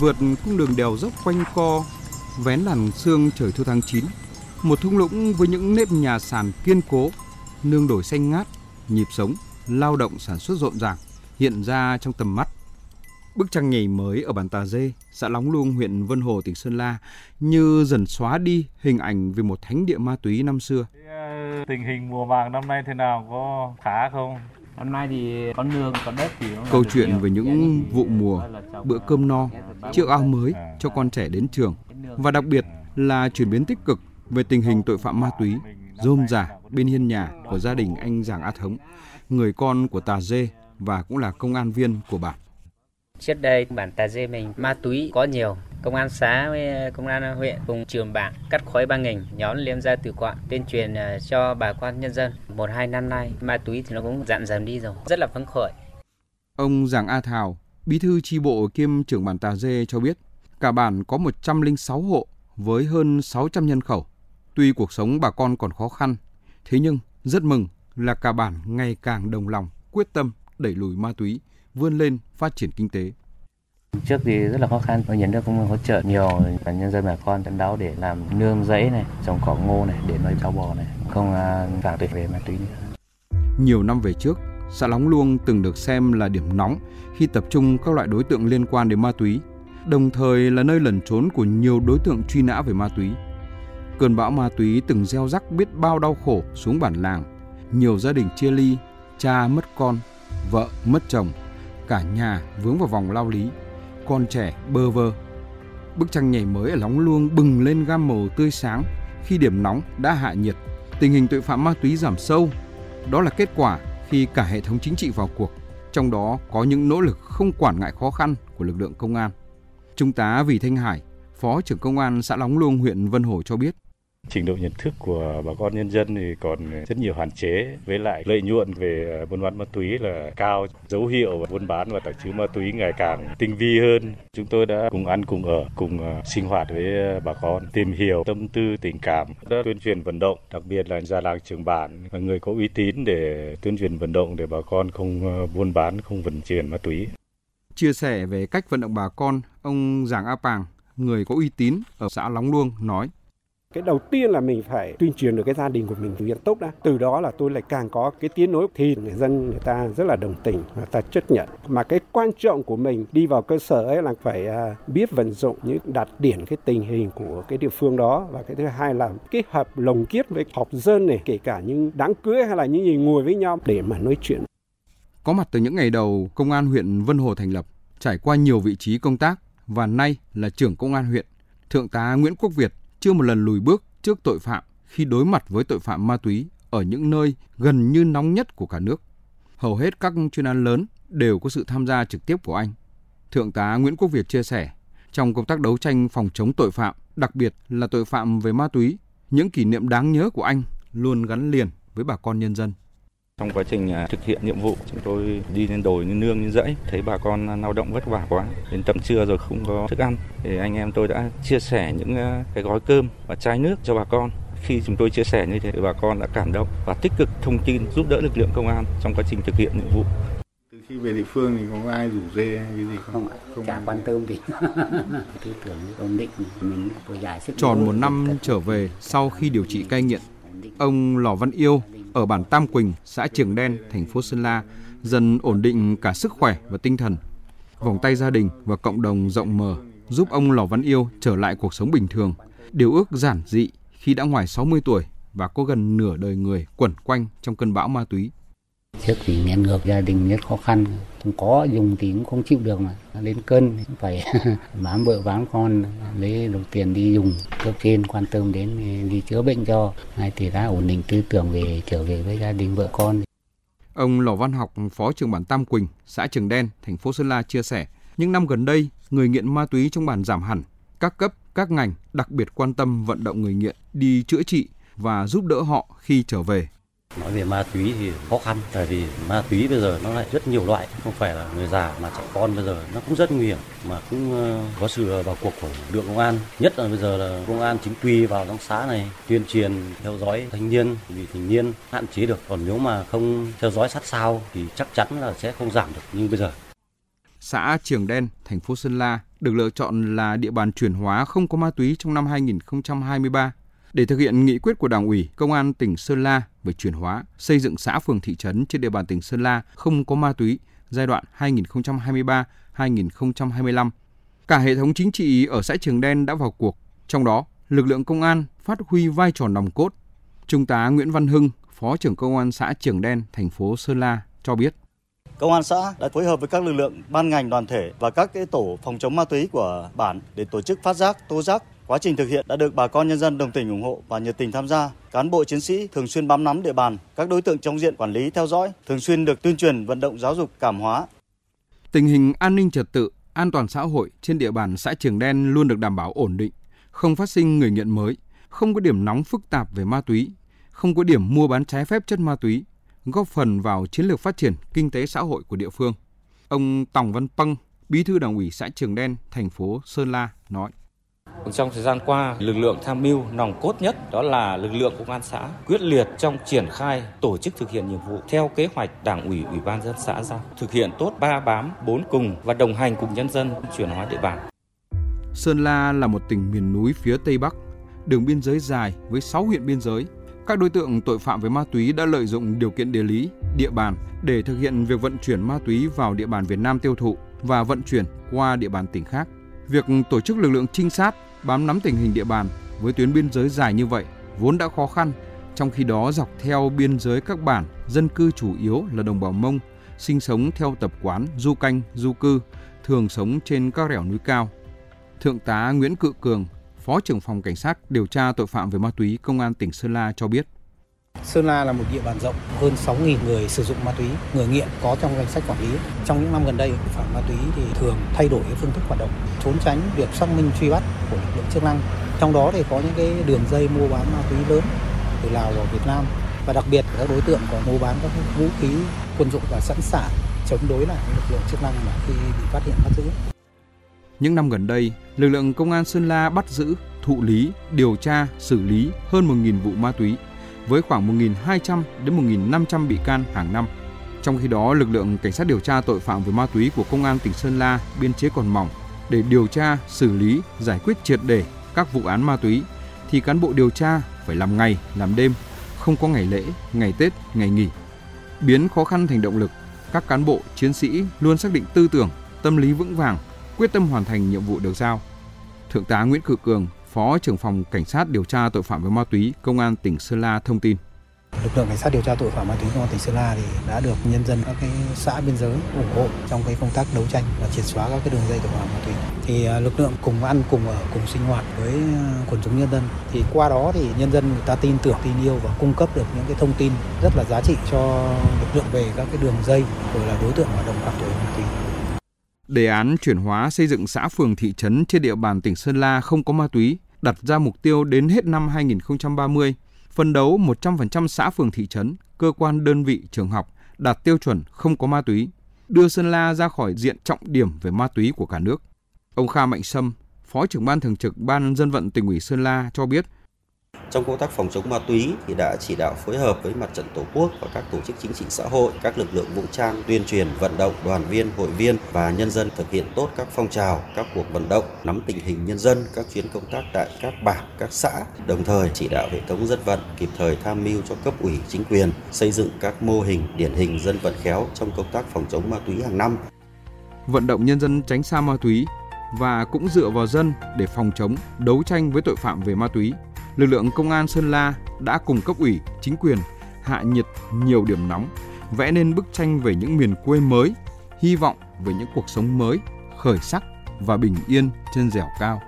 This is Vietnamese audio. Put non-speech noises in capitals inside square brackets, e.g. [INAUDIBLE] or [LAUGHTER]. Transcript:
vượt cung đường đèo dốc quanh co, vén làn sương trời thu tháng 9. Một thung lũng với những nếp nhà sàn kiên cố, nương đồi xanh ngát, nhịp sống, lao động sản xuất rộn ràng hiện ra trong tầm mắt. Bức tranh nhảy mới ở bản Tà Dê, xã Lóng Luông, huyện Vân Hồ, tỉnh Sơn La như dần xóa đi hình ảnh về một thánh địa ma túy năm xưa. Ờ, tình hình mùa màng năm nay thế nào có khá không? Năm nay thì có nương, có đất thì Câu chuyện về những vụ mùa, bữa cơm no, chiếc áo mới cho con trẻ đến trường. Và đặc biệt là chuyển biến tích cực về tình hình tội phạm ma túy rôm rả bên hiên nhà của gia đình anh Giàng A Thống, người con của Tà Dê và cũng là công an viên của bản. Trước đây bản Tà Dê mình ma túy có nhiều, công an xã với công an huyện cùng trường bản cắt khói băng hình nhóm liêm ra từ quạng tuyên truyền ờ, cho bà con nhân dân. Một hai năm nay ma túy thì nó cũng dặn dần đi rồi. Rất là phấn khởi. Ông Giàng A Thảo bí thư chi bộ kiêm trưởng bản Tà Dê cho biết cả bản có 106 hộ với hơn 600 nhân khẩu tuy cuộc sống bà con còn khó khăn thế nhưng rất mừng là cả bản ngày càng đồng lòng quyết tâm đẩy lùi ma túy vươn lên phát triển kinh tế Trước thì rất là khó khăn, nhà nước cũng hỗ trợ nhiều và nhân dân bà con tận đáo để làm nương rẫy này, trồng cỏ ngô này để nuôi cháu bò này, không phạm tội về ma túy nữa. Nhiều năm về trước, xã Lóng Luông từng được xem là điểm nóng khi tập trung các loại đối tượng liên quan đến ma túy, đồng thời là nơi lẩn trốn của nhiều đối tượng truy nã về ma túy. Cơn bão ma túy từng gieo rắc biết bao đau khổ xuống bản làng, nhiều gia đình chia ly, cha mất con, vợ mất chồng, cả nhà vướng vào vòng lao lý con trẻ bơ vơ. Bức tranh nhảy mới ở Lóng Luông bừng lên gam màu tươi sáng khi điểm nóng đã hạ nhiệt, tình hình tội phạm ma túy giảm sâu. Đó là kết quả khi cả hệ thống chính trị vào cuộc, trong đó có những nỗ lực không quản ngại khó khăn của lực lượng công an. Trung tá Vì Thanh Hải, Phó trưởng công an xã Lóng Luông, huyện Vân Hồ cho biết, Trình độ nhận thức của bà con nhân dân thì còn rất nhiều hạn chế, với lại lợi nhuận về ờ, buôn bán ma túy là cao, dấu hiệu buôn bán và tàng trữ ma túy ngày càng tinh vi hơn. Chúng tôi đã cùng ăn cùng ở, cùng ờ, sinh hoạt với ờ, bà con, tìm hiểu tâm tư tình cảm, đã tuyên truyền vận động, đặc biệt là già làng trưởng bản là người có uy tín để tuyên truyền vận động để bà con không buôn bán, không vận chuyển ma túy. Chia sẻ về cách vận động bà con, ông Giàng A Pàng, người có uy tín ở xã Lóng Luông nói cái đầu tiên là mình phải tuyên truyền được cái gia đình của mình thực hiện tốt đã. Từ đó là tôi lại càng có cái tiến nối thì người dân người ta rất là đồng tình, người ta chấp nhận. Mà cái quan trọng của mình đi vào cơ sở ấy là phải à, biết vận dụng những đạt điển cái tình hình của cái địa phương đó và cái thứ hai là kết hợp lồng kiết với học dân này, kể cả những đám cưới hay là những gì ngồi với nhau để mà nói chuyện. Có mặt từ những ngày đầu công an huyện Vân Hồ thành lập, trải qua nhiều vị trí công tác và nay là trưởng công an huyện, Thượng tá Nguyễn Quốc Việt chưa một lần lùi bước trước tội phạm khi đối mặt với tội phạm ma túy ở những nơi gần như nóng nhất của cả nước. Hầu hết các chuyên án lớn đều có sự tham gia trực tiếp của anh. Thượng tá Nguyễn Quốc Việt chia sẻ, trong công tác đấu tranh phòng chống tội phạm, đặc biệt là tội phạm về ma túy, những kỷ niệm đáng nhớ của anh luôn gắn liền với bà con nhân dân. Trong quá trình à, thực hiện nhiệm vụ, chúng tôi đi lên đồi, lên nương, lên dãy, thấy bà con lao động vất vả quá. Đến tầm trưa rồi không có thức ăn, thì anh em tôi đã chia sẻ những à, cái gói cơm và chai nước cho bà con. Khi chúng tôi chia sẻ như thế, bà con đã cảm động và tích cực thông tin giúp đỡ lực lượng công an trong quá trình thực hiện nhiệm vụ. Từ khi về địa phương thì có ai rủ dê hay cái gì không? Không, không chả quan tâm gì. [LAUGHS] Tư tưởng ổn định, mình vừa giải sức. Tròn một năm trở về sau khi điều trị cai nghiện, ông Lò Văn Yêu ở bản Tam Quỳnh, xã Trường Đen, thành phố Sơn La dần ổn định cả sức khỏe và tinh thần. Vòng tay gia đình và cộng đồng rộng mở giúp ông Lò Văn Yêu trở lại cuộc sống bình thường, điều ước giản dị khi đã ngoài 60 tuổi và có gần nửa đời người quẩn quanh trong cơn bão ma túy. Trước thì nén ngược gia đình rất khó khăn, không có dùng thì cũng không chịu được mà. Lên cân phải [LAUGHS] bám vợ bám con lấy đồng tiền đi dùng. Cấp trên quan tâm đến đi chữa bệnh cho. Hai thì đã ổn định tư tưởng về trở về với gia đình vợ con. Ông Lò Văn Học, Phó trưởng bản Tam Quỳnh, xã Trường Đen, thành phố Sơn La chia sẻ, những năm gần đây, người nghiện ma túy trong bản giảm hẳn. Các cấp, các ngành đặc biệt quan tâm vận động người nghiện đi chữa trị và giúp đỡ họ khi trở về. Nói về ma túy thì khó khăn tại vì ma túy bây giờ nó lại rất nhiều loại, không phải là người già mà trẻ con bây giờ nó cũng rất nguy hiểm mà cũng ờ, có sự vào cuộc của lực lượng công an. Nhất là bây giờ là công an chính quy vào trong xã này tuyên truyền theo dõi thanh niên vì thanh niên hạn chế được còn nếu mà không theo dõi sát sao thì chắc chắn là sẽ không giảm được như bây giờ. Xã Trường Đen, thành phố Sơn La được lựa chọn là địa bàn chuyển hóa không có ma túy trong năm 2023 để thực hiện nghị quyết của Đảng ủy Công an tỉnh Sơn La về chuyển hóa, xây dựng xã phường thị trấn trên địa bàn tỉnh Sơn La không có ma túy giai đoạn 2023-2025. Cả hệ thống chính trị ở xã Trường Đen đã vào cuộc, trong đó lực lượng công an phát huy vai trò nòng cốt. Trung tá Nguyễn Văn Hưng, Phó trưởng Công an xã Trường Đen, thành phố Sơn La cho biết. Công an xã đã phối hợp với các lực lượng ban ngành đoàn thể và các cái tổ phòng chống ma túy của bản để tổ chức phát giác, tố giác. Quá trình thực hiện đã được bà con nhân dân đồng tình ủng hộ và nhiệt tình tham gia. Cán bộ chiến sĩ thường xuyên bám nắm địa bàn, các đối tượng trong diện quản lý theo dõi, thường xuyên được tuyên truyền vận động giáo dục cảm hóa. Tình hình an ninh trật tự, an toàn xã hội trên địa bàn xã Trường Đen luôn được đảm bảo ổn định, không phát sinh người nghiện mới, không có điểm nóng phức tạp về ma túy, không có điểm mua bán trái phép chất ma túy, góp phần vào chiến lược phát triển kinh tế xã hội của địa phương. Ông Tòng Văn Păng, Bí thư Đảng ủy xã Trường Đen, thành phố Sơn La nói: trong thời gian qua, lực lượng tham mưu nòng cốt nhất đó là lực lượng công an xã quyết liệt trong triển khai tổ chức thực hiện nhiệm vụ theo kế hoạch Đảng ủy Ủy ban dân xã giao, thực hiện tốt ba bám, bốn cùng và đồng hành cùng nhân dân chuyển hóa địa bàn. Sơn La là một tỉnh miền núi phía Tây Bắc, đường biên giới dài với 6 huyện biên giới. Các đối tượng tội phạm về ma túy đã lợi dụng điều kiện địa lý, địa bàn để thực hiện việc vận chuyển ma túy vào địa bàn Việt Nam tiêu thụ và vận chuyển qua địa bàn tỉnh khác. Việc tổ chức lực lượng trinh sát bám nắm tình hình địa bàn với tuyến biên giới dài như vậy vốn đã khó khăn, trong khi đó dọc theo biên giới các bản dân cư chủ yếu là đồng bào Mông, sinh sống theo tập quán du canh, du cư, thường sống trên các rẻo núi cao. Thượng tá Nguyễn Cự Cường, Phó trưởng phòng Cảnh sát điều tra tội phạm về ma túy Công an tỉnh Sơn La cho biết. Sơn La là một địa bàn rộng, hơn 6.000 người sử dụng ma túy, người nghiện có trong danh sách quản lý. Trong những năm gần đây, tội phạm ma túy thì thường thay đổi phương thức hoạt động, trốn tránh việc xác minh truy bắt của lực lượng chức năng. Trong đó thì có những cái đường dây mua bán ma túy lớn từ Lào vào Việt Nam và đặc biệt các đối tượng có mua bán các vũ khí quân dụng và sẵn sàng chống đối lại lực lượng chức năng mà khi bị phát hiện bắt giữ. Những năm gần đây, lực lượng công an Sơn La bắt giữ, thụ lý, điều tra, xử lý hơn 1.000 vụ ma túy với khoảng 1.200 đến 1.500 bị can hàng năm. Trong khi đó, lực lượng cảnh sát điều tra tội phạm về ma túy của công an tỉnh Sơn La biên chế còn mỏng để điều tra, xử lý, giải quyết triệt để các vụ án ma túy thì cán bộ điều tra phải làm ngày, làm đêm, không có ngày lễ, ngày Tết, ngày nghỉ. Biến khó khăn thành động lực, các cán bộ, chiến sĩ luôn xác định tư tưởng, tâm lý vững vàng, quyết tâm hoàn thành nhiệm vụ được giao. Thượng tá Nguyễn Cự Cường, Phó trưởng phòng Cảnh sát điều tra tội phạm về ma túy, Công an tỉnh Sơn La thông tin. Lực lượng cảnh sát điều tra tội phạm ma túy công an tỉnh Sơn La thì đã được nhân dân các cái xã biên giới ủng hộ trong cái công tác đấu tranh và triệt xóa các cái đường dây tội phạm ma túy. Thì à, lực lượng cùng ăn, cùng ở, cùng sinh hoạt với à, quần chúng nhân dân thì qua đó thì nhân dân người ta tin tưởng, tin yêu và cung cấp được những cái thông tin rất là giá trị cho lực lượng về các cái đường dây, rồi là đối tượng hoạt động phạm tội ma túy. Đề án chuyển hóa xây dựng xã phường thị trấn trên địa bàn tỉnh Sơn La không có ma túy đặt ra mục tiêu đến hết năm 2030, phân đấu 100% xã phường thị trấn, cơ quan đơn vị trường học đạt tiêu chuẩn không có ma túy, đưa Sơn La ra khỏi diện trọng điểm về ma túy của cả nước. Ông Kha Mạnh Sâm, Phó trưởng ban thường trực Ban dân vận tỉnh ủy Sơn La cho biết, trong công tác phòng chống ma túy thì đã chỉ đạo phối hợp với mặt trận Tổ quốc và các tổ chức chính trị xã hội, các lực lượng vũ trang tuyên truyền vận động đoàn viên, hội viên và nhân dân thực hiện tốt các phong trào, các cuộc vận động, nắm tình hình nhân dân, các chuyến công tác tại các bản, các xã, đồng thời chỉ đạo hệ thống dân vận kịp thời tham mưu cho cấp ủy chính quyền xây dựng các mô hình điển hình dân vận khéo trong công tác phòng chống ma túy hàng năm. Vận động nhân dân tránh xa ma túy và cũng dựa vào dân để phòng chống, đấu tranh với tội phạm về ma túy lực lượng công an Sơn La đã cùng cấp ủy, chính quyền hạ nhiệt nhiều điểm nóng, vẽ nên bức tranh về những miền quê mới, hy vọng về những cuộc sống mới, khởi sắc và bình yên trên dẻo cao.